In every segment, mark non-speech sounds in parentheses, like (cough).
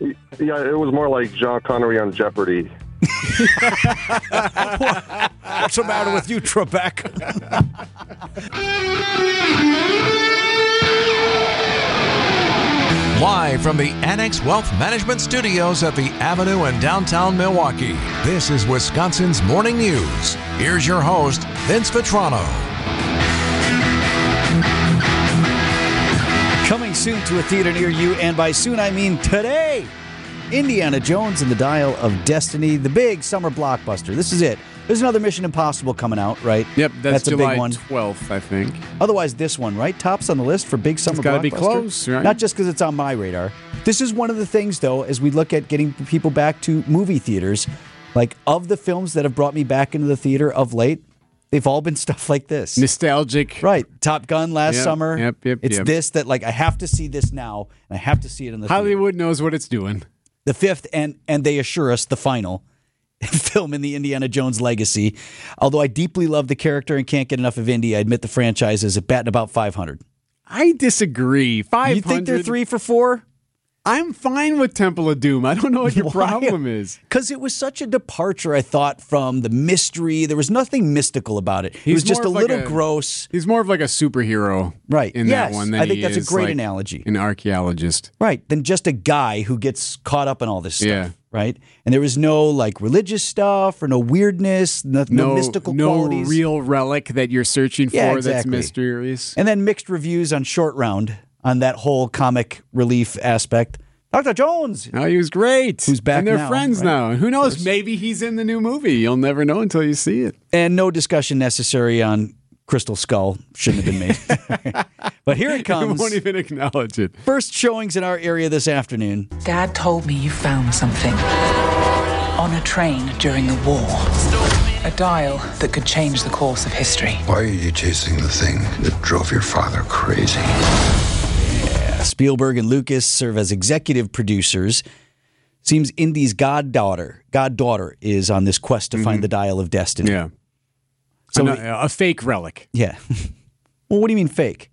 Yeah, it was more like Sean Connery on Jeopardy. (laughs) What's the matter with you, Trebek? Live from the Annex Wealth Management Studios at the Avenue in downtown Milwaukee, this is Wisconsin's Morning News. Here's your host, Vince Vitrano. Soon to a theater near you, and by soon I mean today. Indiana Jones and the Dial of Destiny, the big summer blockbuster. This is it. There's another Mission Impossible coming out, right? Yep, that's, a July big one. 12th, I think. Otherwise, this one, right? Tops on the list for big summer gotta be blockbuster. close, right? Not just because it's on my radar. This is one of the things, though, as we look at getting people back to movie theaters. Like of the films that have brought me back into the theater of late, they've all been (laughs) stuff like this. Nostalgic. Right, Top Gun last Yep, summer. yep, yep, It's yep. this that like I have to see this now, and I have to see it in the theater. Hollywood knows what it's doing. the fifth, and and they assure us the final (laughs) film in the Indiana Jones legacy. Although I deeply love the character and can't get enough of Indy, I admit the franchise is at batting about 500. I disagree. 500. You think they're three for four? I'm fine with Temple of Doom. I don't know what your Why? problem is. Because it was such a departure, I thought, from the mystery. There was nothing mystical about it. it was just a like little gross. He's more of like a superhero, Right. In Yes, that one, than I think that's a great like, analogy. An archaeologist. Right. Than just a guy who gets caught up in all this stuff. Yeah. Right. And there was no like religious stuff or no weirdness, no, no No mystical no qualities. real relic that you're searching for Yeah, that's mysterious. And then mixed reviews on Short Round on that whole comic relief aspect. Dr. Jones. Oh, he was great. Who's back And they're now, friends right? now. And who knows? Maybe he's in the new movie. You'll never know until you see it. And no discussion necessary on Crystal Skull. Shouldn't have been made. (laughs) but here it I comes. won't even acknowledge it. First showings in our area this afternoon. Dad told me you found something on a train during the war. A dial that could change the course of history. Why are you chasing the thing that drove your father crazy? Spielberg and Lucas serve as executive producers. Seems Indy's goddaughter, goddaughter, is on this quest to find mm-hmm. the dial of destiny. Yeah. So we- a fake relic. yeah. (laughs) well, what do you mean fake?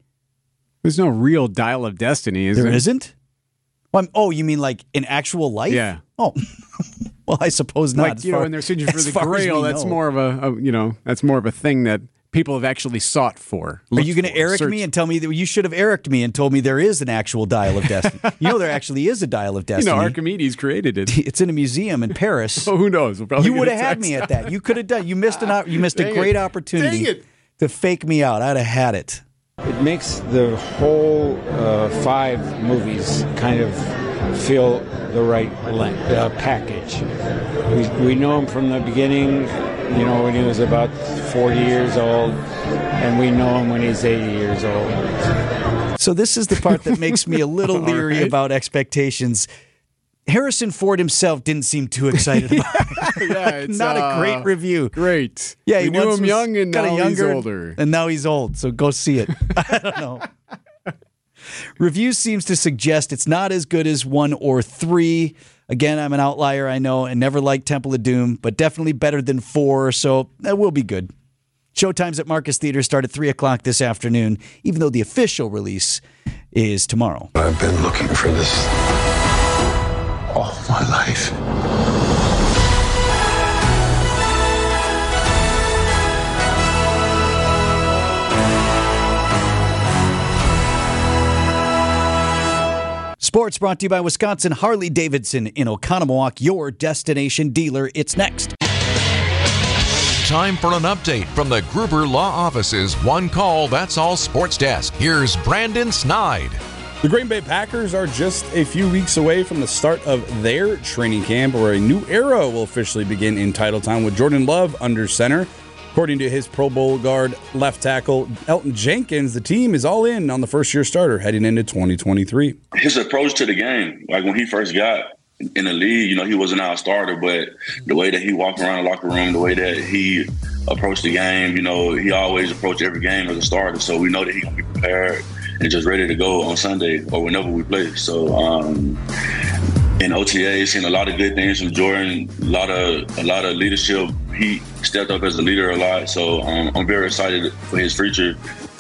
There's no real dial of destiny, is There there? isn't. Well, oh, you mean like in actual life? Yeah. Oh, (laughs) well, I suppose not. Like you know, far- when they're searching (laughs) for the Grail, that's know. more of a, a you know that's more of a thing that people have actually sought for. Are you going to for, Eric searched me and tell me that you should have Eric'd me and told me there is an actual dial of destiny? (laughs) you know, there actually is a dial of You destiny. know, Archimedes created it. it's in a museum in Paris. (laughs) oh, who knows? We'll you would have had me at that. You could have done. You missed an. You missed a great it. opportunity Dang it. to fake me out. I'd have had it. It makes the whole uh, five movies kind of feel the right length, uh, package. We, we know him from the beginning, you know, when he was about 40 years old, and we know him when he's 80 years old. So this is the part that makes me a little (laughs) leery right. about expectations. Harrison Ford himself didn't seem too excited about (laughs) it. Yeah, it's, (laughs) Not a uh, great review. Great. Yeah, we he knew him young and now younger, he's older. and now he's old. So go see it. I don't know. Reviews seems to suggest it's not as good as one or three. Again, I'm an outlier, I know, and never liked Temple of Doom, but definitely better than four. So that will be good. Showtimes at Marcus Theater start at three o'clock this afternoon, even though the official release is tomorrow. I've been looking for this all my life. Sports brought to you by Wisconsin Harley Davidson in Oconomowoc, your destination dealer. It's next. Time for an update from the Gruber Law Office's One Call That's All Sports Desk. Here's Brandon Snide. The Green Bay Packers are just a few weeks away from the start of their training camp, where a new era will officially begin in title Titletown with Jordan Love under center. According to his Pro Bowl guard left tackle Elgton Jenkins, the team is all in on the first year starter heading into 2023. his approach to the game, like when he first got in the league, you know, he wasn't our starter, but the way that he walked around the locker room, the way that he approached the game, you know, he always approached every game as a starter. So we know that he's gonna be prepared and just ready to go on Sunday or whenever we play. So um in OTA, seen a lot of good things from Jordan, a lot of a lot of leadership. He stepped up as a leader a lot. So um, I'm very excited for his future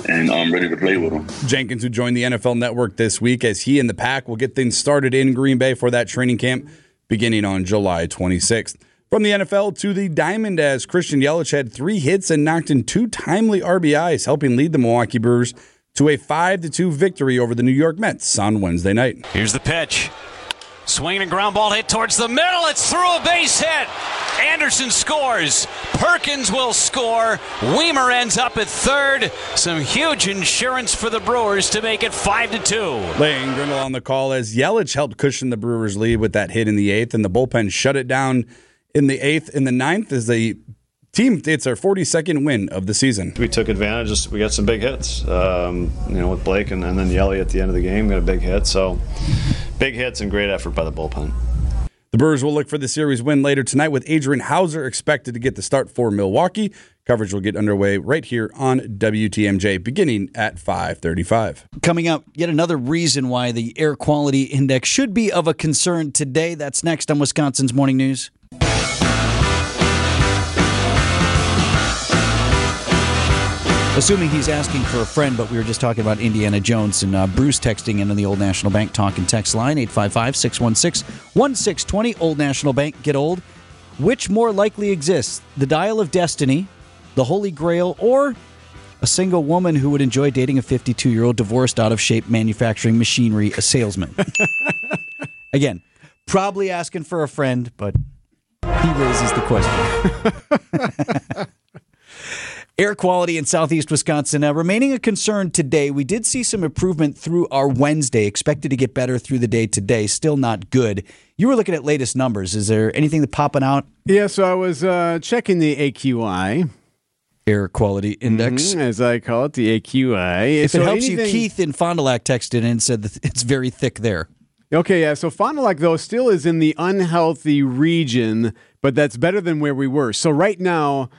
and I'm ready to play with him. Jenkins, who joined the NFL Network this week, as he and the Pack will get things started in Green Bay for that training camp beginning on July 26th. From the NFL to the Diamond, as Christian Yelich had three hits and knocked in two timely RBIs, helping lead the Milwaukee Brewers to a 5 2 victory over the New York Mets on Wednesday night. Here's the pitch. Swinging and ground ball hit towards the middle. It's through a base hit. Anderson scores. Perkins will score. Wiemer ends up at third. Some huge insurance for the Brewers to make it five to two. Lane Grindle on the call as Yelich helped cushion the Brewers' lead with that hit in the eighth, and the bullpen shut it down in the eighth. In the ninth, as the team it's our 42nd win of the season. We took advantage. We got some big hits, um, you know, with Blake and, and then Yelly at the end of the game got a big hit. So big hits and great effort by the bullpen. The Brewers will look for the series win later tonight with Adrian Houser expected to get the start for Milwaukee. Coverage will get underway right here on WTMJ beginning at 5:35. Coming up, yet another reason why the air quality index should be of a concern today. That's next on Wisconsin's Morning News. Assuming he's asking for a friend, but we were just talking about Indiana Jones and uh, Bruce texting in on the Old National Bank talk and text line 855 616 1620. Old National Bank, get old. Which more likely exists, the Dial of Destiny, the Holy Grail, or a single woman who would enjoy dating a 52 year old divorced out of shape manufacturing machinery a salesman? (laughs) Again, probably asking for a friend, but he raises the question. (laughs) Air quality in southeast Wisconsin uh, remaining a concern today. We did see some improvement through our Wednesday, expected to get better through the day today. Still not good. You were looking at latest numbers. Is there anything that popping out? Yeah, so I was uh, checking the AQI. Air quality index, mm-hmm, as I call it, the AQI. If so it helps anything... you, Keith in Fond du Lac texted in and said that it's very thick there. Okay, yeah. So Fond du Lac, though, still is in the unhealthy region, but that's better than where we were. So right now,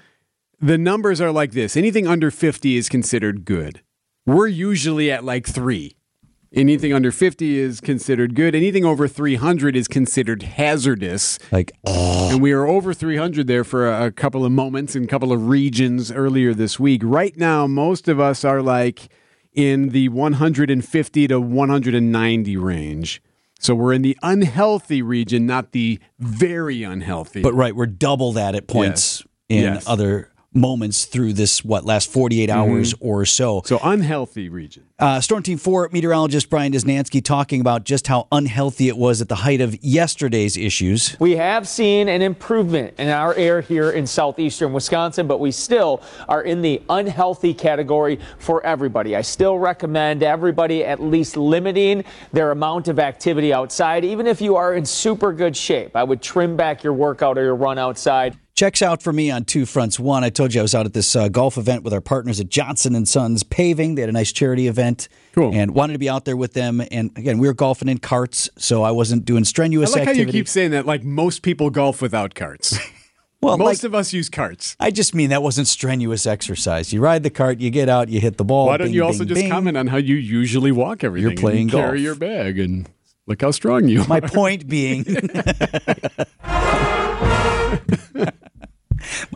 the numbers are like this anything under 50 is considered good. We're usually at like three. Anything under 50 is considered good. Anything over 300 is considered hazardous. Like, oh. And we are over 300 there for a, a couple of moments in a couple of regions earlier this week. Right now, most of us are like in the 150 to 190 range. So we're in the unhealthy region, not the very unhealthy. But right, we're double that at points yes. in yes. other moments through this what last 48 mm-hmm. hours mm-hmm. or so. So unhealthy region. Uh, Storm Team 4 meteorologist Brian Niznansky talking about just how unhealthy it was at the height of yesterday's issues. We have seen an improvement in our air here in southeastern Wisconsin, but we still are in the unhealthy category for everybody. I still recommend everybody at least limiting their amount of activity outside, even if you are in super good shape. I would trim back your workout or your run outside checks out for me on two fronts. One, I told you I was out at this uh, golf event with our partners at Johnson and Sons Paving. They had a nice charity event, cool. and wanted to be out there with them. And again, we were golfing in carts, so I wasn't doing strenuous. I like activity. how you keep saying that. Like most people golf without carts. (laughs) well, most like, of us use carts. I just mean that wasn't strenuous exercise. You ride the cart, you get out, you hit the ball. Why don't bing, you also bing, just bing. comment on how you usually walk everything? You're playing you golf. Carry your bag and look how strong you are. My point being. (laughs) (laughs)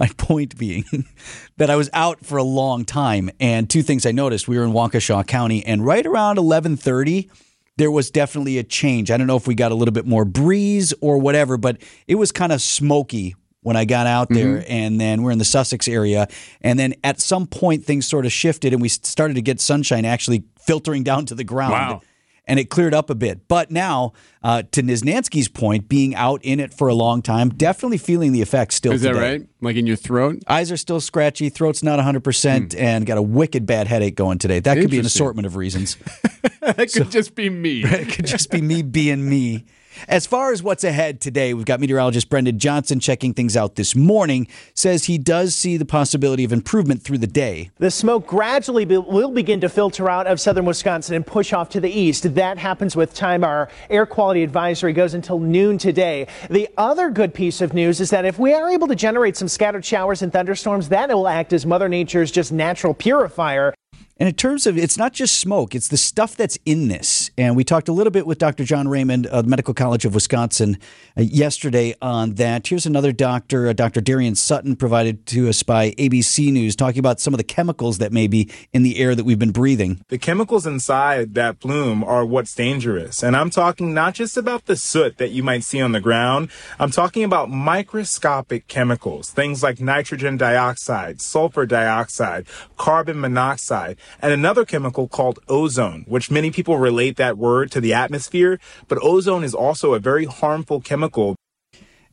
My point being (laughs) that I was out for a long time, and two things I noticed: we were in Waukesha County, and right around eleven thirty, there was definitely a change. I don't know if we got a little bit more breeze or whatever, but it was kind of smoky when I got out there. Mm-hmm. And then we're in the Sussex area. And then at some point, things sort of shifted and we started to get sunshine actually filtering down to the ground. Wow and it cleared up a bit. But now, uh, to Niznansky's point, being out in it for a long time, definitely feeling the effects still. Is today. that right? Like in your throat? Eyes are still scratchy, throat's not 100%, mm. and got a wicked bad headache going today. That could be an assortment of reasons. (laughs) that could so, just be me. (laughs) it could just be me being me. As far as what's ahead today, we've got meteorologist Brendan Johnson checking things out this morning. Says he does see the possibility of improvement through the day. The smoke gradually be- will begin to filter out of southern Wisconsin and push off to the east. That happens with time. Our air quality advisory goes until noon today. The other good piece of news is that if we are able to generate some scattered showers and thunderstorms, that it will act as Mother Nature's just natural purifier And in terms of, it's not just smoke, it's the stuff that's in this. And we talked a little bit with Dr. John Raymond of the Medical College of Wisconsin uh, yesterday on that. Here's another doctor, uh, Dr. Darien Sutton, provided to us by ABC News, talking about some of the chemicals that may be in the air that we've been breathing. The chemicals inside that plume are what's dangerous. And I'm talking not just about the soot that you might see on the ground, I'm talking about microscopic chemicals, things like nitrogen dioxide, sulfur dioxide, carbon monoxide and another chemical called ozone, which many people relate that word to the atmosphere, but ozone is also a very harmful chemical.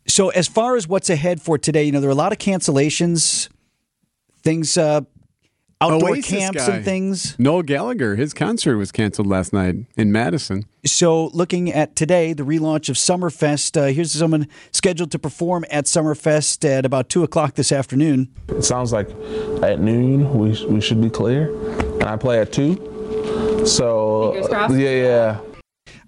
So, as far as what's ahead for today, you know, there are a lot of cancellations, things, uh, outdoor Oasis camps guy. and things. Noel Gallagher, his concert was canceled last night in Madison. So, looking at today, the relaunch of Summerfest. Uh, here's someone scheduled to perform at Summerfest at about two o'clock this afternoon. It sounds like at noon we, we should be clear, and I play at two. So yeah, yeah.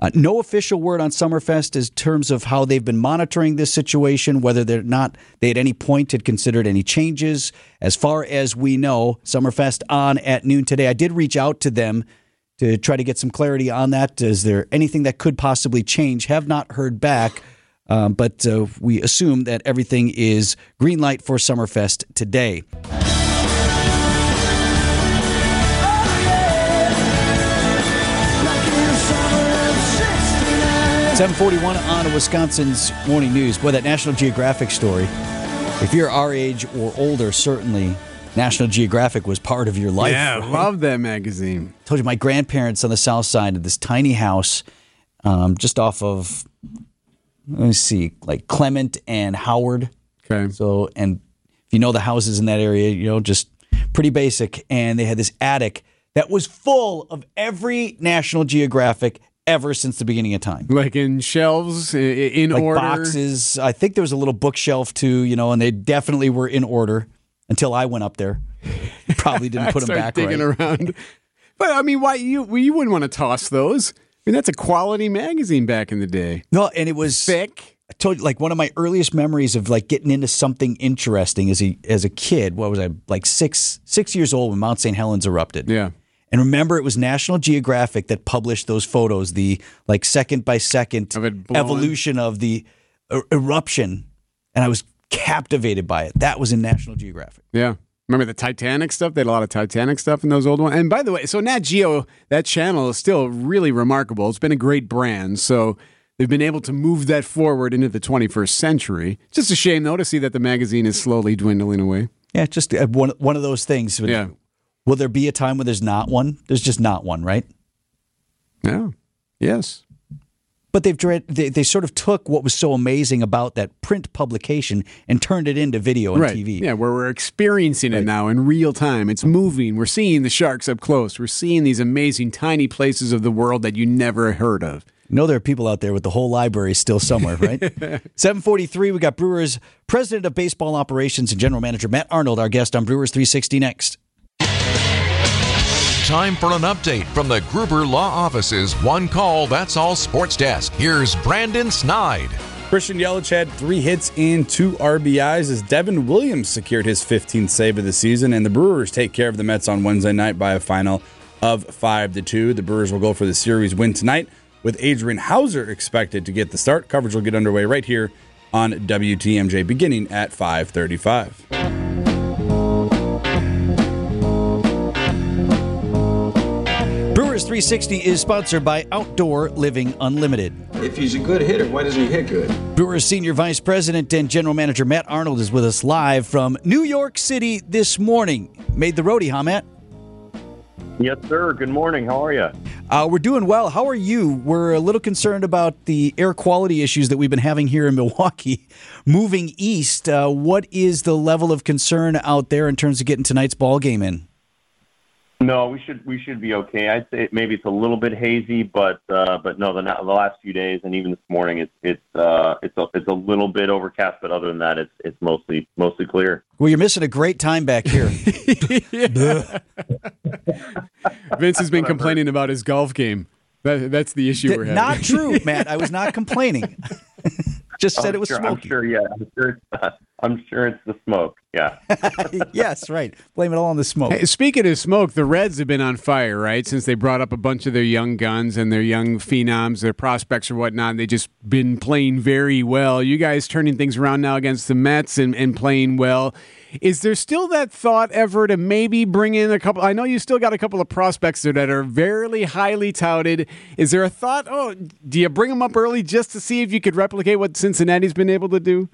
Uh, no official word on Summerfest in terms of how they've been monitoring this situation, whether they're not they at any point had considered any changes. As far as we know, Summerfest on at noon today. I did reach out to them to try to get some clarity on that. Is there anything that could possibly change? Have not heard back. Um, but uh, we assume that everything is green light for Summerfest today. 741 on Wisconsin's Morning News. Boy, that National Geographic story. If you're our age or older, certainly National Geographic was part of your life. yeah, right? love that magazine. I told you my grandparents on the south side of this tiny house um, just off of let me see like clement and howard okay so and if you know the houses in that area you know just pretty basic and they had this attic that was full of every national geographic ever since the beginning of time Like in shelves, in like order. boxes i think there was a little bookshelf too you know and they definitely were in order until i went up there probably (laughs) didn't put them back digging right. around. But I mean, why you you wouldn't want to toss those? I mean, that's a quality magazine back in the day. No, and it was thick. I told you, like one of my earliest memories of like getting into something interesting as a as a kid. What was I like six six years old when Mount St. Helens erupted? Yeah. And remember, it was National Geographic that published those photos, the like second by second evolution of the er- eruption, and I was captivated by it. That was in National Geographic. Yeah. Remember the Titanic stuff? They had a lot of Titanic stuff in those old ones. And by the way, so Nat Geo, that channel is still really remarkable. It's been a great brand. So they've been able to move that forward into the 21st century. Just a shame, though, to see that the magazine is slowly dwindling away. Yeah, just uh, one one of those things. Yeah. Will there be a time when there's not one? There's just not one, right? Yeah. Yes. But they've they, they sort of took what was so amazing about that print publication and turned it into video and right. TV. Yeah, where we're experiencing it now in real time. It's moving. We're seeing the sharks up close. We're seeing these amazing tiny places of the world that you never heard of. You know there are people out there with the whole library still somewhere, (laughs) right? 743, we got Brewers President of Baseball Operations and General Manager Matt Arnold, our guest on Brewers 360 next. Time for an update from the Gruber Law Office's One Call That's All Sports Desk. Here's Brandon Snide. Christian Yelich had three hits and two RBIs as Devin Williams secured his 15th save of the season, and the Brewers take care of the Mets on Wednesday night by a final of five to two. The Brewers will go for the series win tonight, with Adrian Houser expected to get the start. Coverage will get underway right here on WTMJ beginning at 5:35. 360 is sponsored by Outdoor Living Unlimited. If he's a good hitter, why doesn't he hit good? Brewers Senior Vice President and General Manager Matt Arnold is with us live from New York City this morning. Made the roadie, huh, Matt? Yes, sir. Good morning. How are you? Uh, we're doing well. How are you? We're a little concerned about the air quality issues that we've been having here in Milwaukee. (laughs) Moving east, uh, what is the level of concern out there in terms of getting tonight's ball game in? No, we should we should be okay. I'd say maybe it's a little bit hazy, but uh, but no, the the last few days and even this morning, it's it's uh, it's a it's a little bit overcast. But other than that, it's it's mostly mostly clear. Well, you're missing a great time back here. (laughs) (laughs) Vince has been complaining about his golf game. That, that's the issue we're having. not true, (laughs) Matt. I was not complaining. Just said I'm it was sure, I'm sure. Yeah, I'm sure. It's not. I'm sure it's the smoke. Yeah. (laughs) (laughs) yes, right. Blame it all on the smoke. Hey, speaking of smoke, the Reds have been on fire, right? Since they brought up a bunch of their young guns and their young phenoms, their prospects or whatnot. They just been playing very well. You guys turning things around now against the Mets and, and playing well. Is there still that thought ever to maybe bring in a couple? I know you still got a couple of prospects there that are very highly touted. Is there a thought? Oh, do you bring them up early just to see if you could replicate what Cincinnati's been able to do?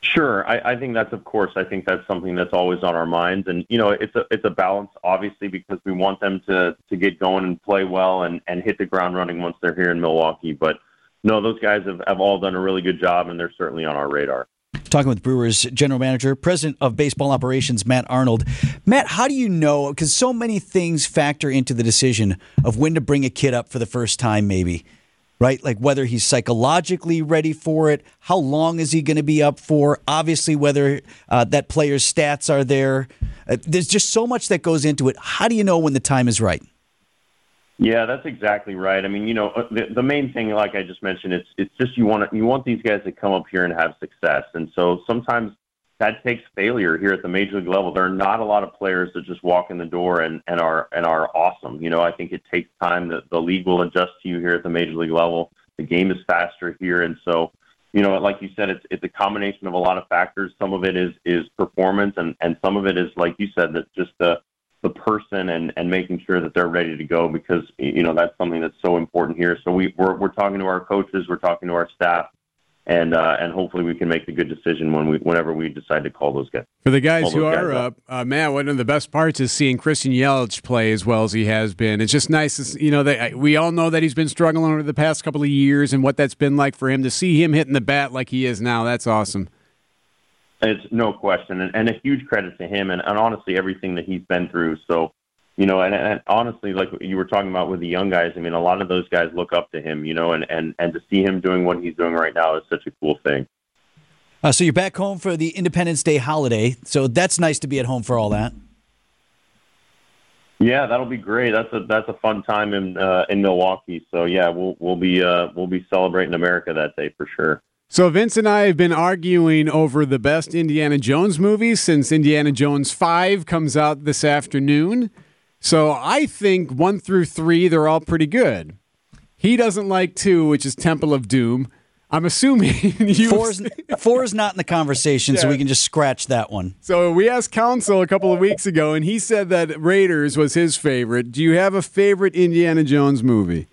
Sure, I, I think that's of course. I think that's something that's always on our minds, and you know, it's a it's a balance, obviously, because we want them to to get going and play well and and hit the ground running once they're here in Milwaukee. But no, those guys have, have all done a really good job, and they're certainly on our radar. Talking with Brewers general manager, president of baseball operations, Matt Arnold. Matt, how do you know? Because so many things factor into the decision of when to bring a kid up for the first time, maybe right? Like whether he's psychologically ready for it, how long is he going to be up for? Obviously, whether uh, that player's stats are there. Uh, there's just so much that goes into it. How do you know when the time is right? Yeah, that's exactly right. I mean, you know, uh, the, the main thing, like I just mentioned, it's it's just you want to, you want these guys to come up here and have success, and so sometimes that takes failure here at the major league level. There are not a lot of players that just walk in the door and, and are and are awesome. You know, I think it takes time that the league will adjust to you here at the major league level. The game is faster here, and so you know, like you said, it's it's a combination of a lot of factors. Some of it is is performance, and and some of it is like you said that just the the person and and making sure that they're ready to go because you know that's something that's so important here. So we we're we're talking to our coaches, we're talking to our staff and uh, and hopefully we can make the good decision when we whenever we decide to call those guys. For the guys who guys are up, uh, Matt, one of the best parts is seeing Christian Yelich play as well as he has been. It's just nice, to, you know. That we all know that he's been struggling over the past couple of years and what that's been like for him to see him hitting the bat like he is now. That's awesome. It's no question, and, and a huge credit to him, and, and honestly everything that he's been through. So you know, and, and honestly, like you were talking about with the young guys, I mean, a lot of those guys look up to him, you know, and, and, and to see him doing what he's doing right now is such a cool thing. Uh, so you're back home for the Independence Day holiday. So that's nice to be at home for all that. Yeah, that'll be great. That's a that's a fun time in uh, in Milwaukee. So yeah, we'll we'll be uh, we'll be celebrating America that day for sure. So Vince and I have been arguing over the best Indiana Jones movies since Indiana Jones Five comes out this afternoon. So I think one through three, they're all pretty good. He doesn't like two, which is Temple of Doom. I'm assuming (laughs) you. Four's, (laughs) four is not in the conversation, yeah. so we can just scratch that one. So we asked Counsell a couple of weeks ago, and he said that Raiders was his favorite. Do you have a favorite Indiana Jones movie?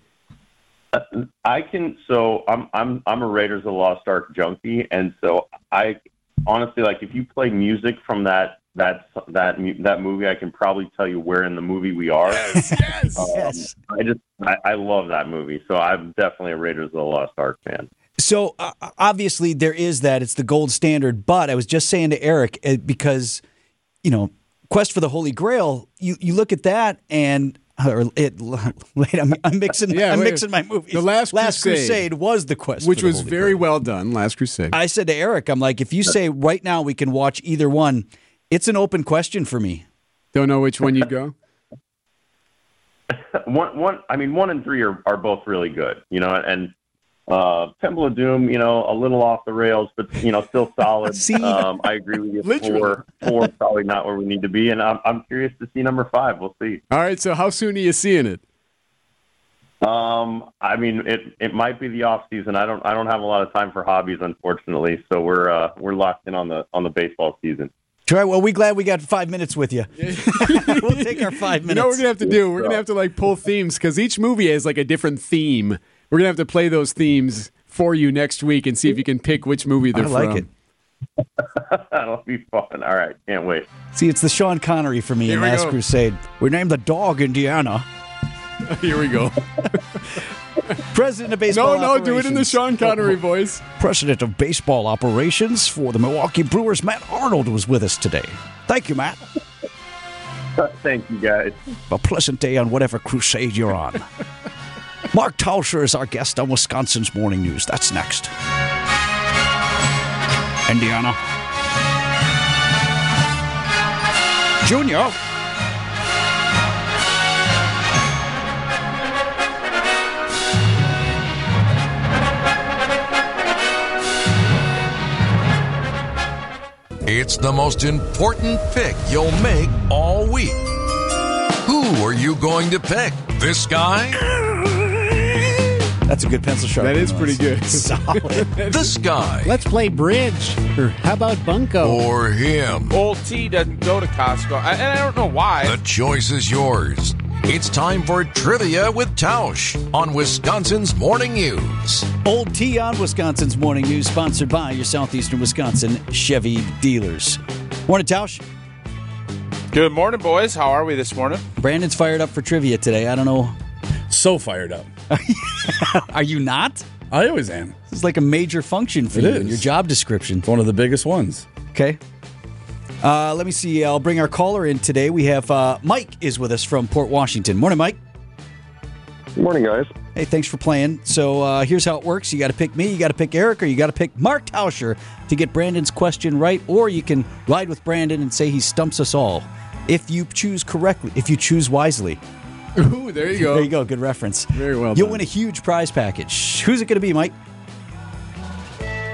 Uh, I can. So I'm I'm I'm a Raiders of the Lost Ark junkie, and so I honestly like if you play music from that that that that movie. I can probably tell you where in the movie we are. Yes, yes, um, yes. I just I, I, love that movie, so I'm definitely a Raiders of the Lost Ark fan. So uh, obviously there is that; it's the gold standard. But I was just saying to Eric uh, because you know, Quest for the Holy Grail. You you look at that and. Or it, (laughs) wait, I'm, I'm mixing. yeah, I'm wait, mixing my movies. The last, last Crusade, Crusade was the quest, which was Holy very Grail. well done. Last Crusade. I said to Eric, I'm like, if you say right now we can watch either one, it's an open question for me. Don't know which one you'd go. (laughs) one, one. I mean, one and three are, are both really good. You know, and uh, Temple of Doom, you know, a little off the rails, but you know, still solid. (laughs) see, um, I agree with you. (laughs) Literally. Four, four, probably not where we need to be, and I'm, I'm curious to see number five. We'll see. All right. So, how soon are you seeing it? Um, I mean, it it might be the off season. I don't I don't have a lot of time for hobbies, unfortunately. So we're uh, we're locked in on the on the baseball season. Troy, well, we glad we got five minutes with you. (laughs) we'll take our five minutes. You know what we're gonna have to do? We're gonna have to like pull themes because each movie has like a different theme. We're gonna have to play those themes for you next week and see if you can pick which movie they're I like from. it. (laughs) That'll be fun. All right, can't wait. See, it's the Sean Connery for me Here in Last go. Crusade. We named the dog Indiana. (laughs) Here we go. (laughs) President of baseball. no, no, do it in the operations. Sean Connery oh, voice. President of baseball operations for the Milwaukee Brewers, Matt Arnold, was with us today. Thank you, Matt. Uh, thank you, guys. A pleasant day on whatever crusade you're on. (laughs) Mark Tauscher is our guest on Wisconsin's Morning News. That's next. Indiana. Junior. It's the most important pick you'll make all week. Who are you going to pick? This guy? That's a good pencil sharp. That is pretty good. (laughs) Solid. (laughs) This guy? Let's play bridge. Or how about bunco? Or him? Old T doesn't go to Costco, I, and I don't know why. The choice is yours. It's time for Trivia with Tausch on Wisconsin's Morning News. Old T on Wisconsin's Morning News, sponsored by your Southeastern Wisconsin Chevy dealers. Morning, Tausch. Good morning, boys. How are we this morning? Brandon's fired up for trivia today. I don't know. So fired up. (laughs) Are you not? I always am. This is like a major function for It you is. in your job description. It's one of the biggest ones. Okay. Uh, let me see. I'll bring our caller in today. We have uh, Mike is with us from Port Washington. Morning, Mike. Morning, guys. Hey, thanks for playing. So uh, here's how it works: you got to pick me, you got to pick Eric, or you got to pick Mark Tauscher to get Brandon's question right, or you can ride with Brandon and say he stumps us all. If you choose correctly, if you choose wisely, Ooh, there you go. there you go. Good reference. Very well You'll done. win a huge prize package. Who's it going to be, Mike?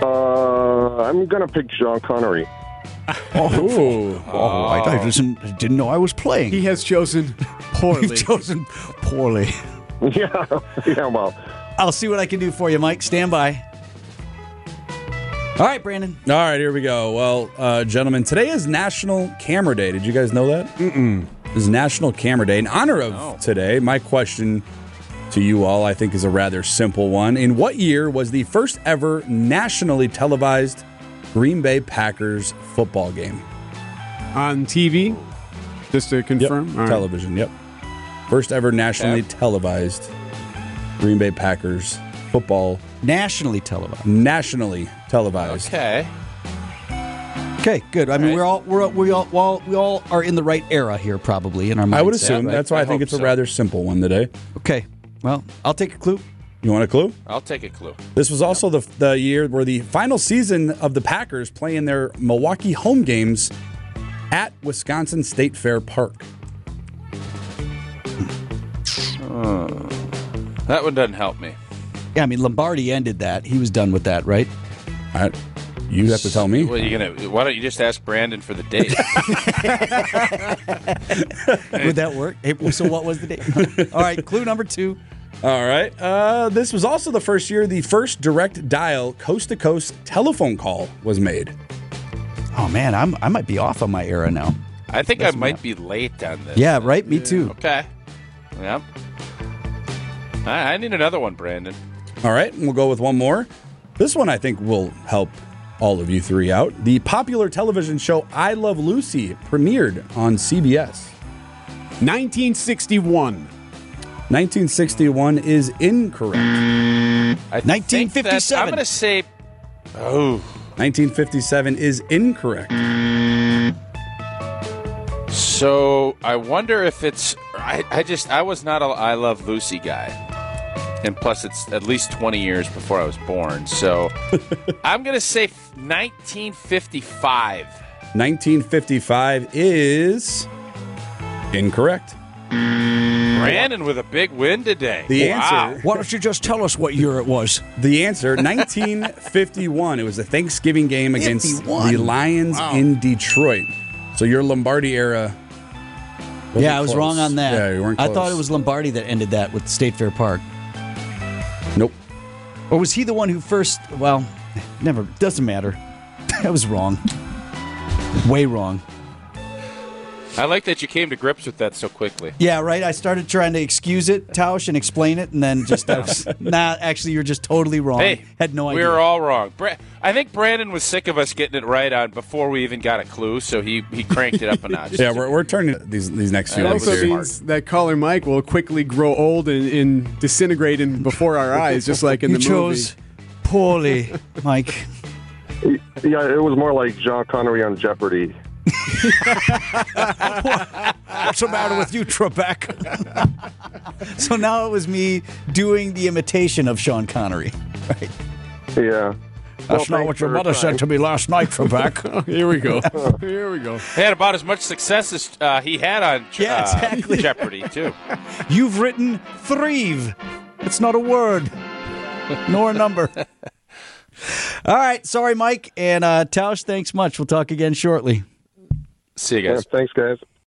Uh, I'm gonna pick Sean Connery. (laughs) Oh, oh, I, I didn't, didn't know I was playing. He has chosen poorly. (laughs) You've chosen poorly. (laughs) yeah, yeah. Well, I'll see what I can do for you, Mike. Stand by. All right, Brandon. All right, here we go. Well, uh, gentlemen, today is National Camera Day. Did you guys know that? Mm-mm. This is National Camera Day. In honor of today, my question to you all, I think, is a rather simple one. In what year was the first ever nationally televised Green Bay Packers football game? On TV? Just to confirm? All right. Television, yep. First ever nationally televised Green Bay Packers football. Nationally televised. Nationally televised. Okay. Okay, good. I mean, we're all we're all- we all well, we all are in the right era here, probably in our. I would assume. right? That's why I, think hope it's a rather simple one today. Okay. Well, I'll take a clue. You want a clue? I'll take a clue. This was also the, the year where the final season of the Packers play in their Milwaukee home games at Wisconsin State Fair Park. Hmm. That one doesn't help me. Yeah, I mean Lombardi ended that. He was done with that, right? I, you have to tell me. Well, you gonna? Why don't you just ask Brandon for the date? (laughs) Would that work? Hey, so what was the date? all right, clue number two. All right. Uh, this was also the first year the first direct dial coast to coast telephone call was made. Oh man, I'm I might be off on my era now. I think I That's might math. be late on this. Yeah, right. Me too. Okay. Yep. I, I need another one, Brandon. All right, and we'll go with one more. This one I think will help all of you three out. The popular television show I Love Lucy premiered on CBS. 1961. 1961 is incorrect. I think that- 1957. I'm going to say. Oh. 1957 is incorrect. So I wonder if it's. I, I just. I was not a I Love Lucy guy. And plus, it's at least 20 years before I was born. So (laughs) I'm going to say 1955. 1955 is incorrect. Brandon with a big win today. The Wow. answer Why don't you just tell us what year it was? The answer 1951. it was a Thanksgiving game against 51. the Lions Wow. in Detroit. So your Lombardi era. wasn't yeah, I was close. wrong on that. Yeah, you weren't. I thought it was Lombardi that ended that with State Fair Park. Nope. Or was he the one who first? Well, never. Doesn't matter. (laughs) I was wrong. Way wrong. I like that you came to grips with that so quickly. Yeah, right. I started trying to excuse it, Tausch, and explain it, and then just that was (laughs) nah. Actually, you're just totally wrong. Hey, Had no we idea. were all wrong. Bra- I think Brandon was sick of us getting it right on before we even got a clue, so he, he cranked it up a (laughs) notch. Yeah, we're, we're turning these these next few It also here. means that caller Mike will quickly grow old and, and disintegrate in before our eyes, just like in you the chose poorly, Mike. (laughs) yeah, it was more like Sean Connery on Jeopardy. (laughs) What's the matter with you, Trebek? (laughs) so now it was me doing the imitation of Sean Connery. (laughs) Right. Yeah. That's Well, not what your mother trying. said to me last night, Trebek. movie. Here we go. Here we go. He had about as much success as uh, he had on Je- Yeah, uh, exactly. Jeopardy, too. You've written three. It's not a word, nor a number. All right. Sorry, Mike. And uh, Tausch, thanks much. We'll talk again shortly. See you guys. thanks, guys.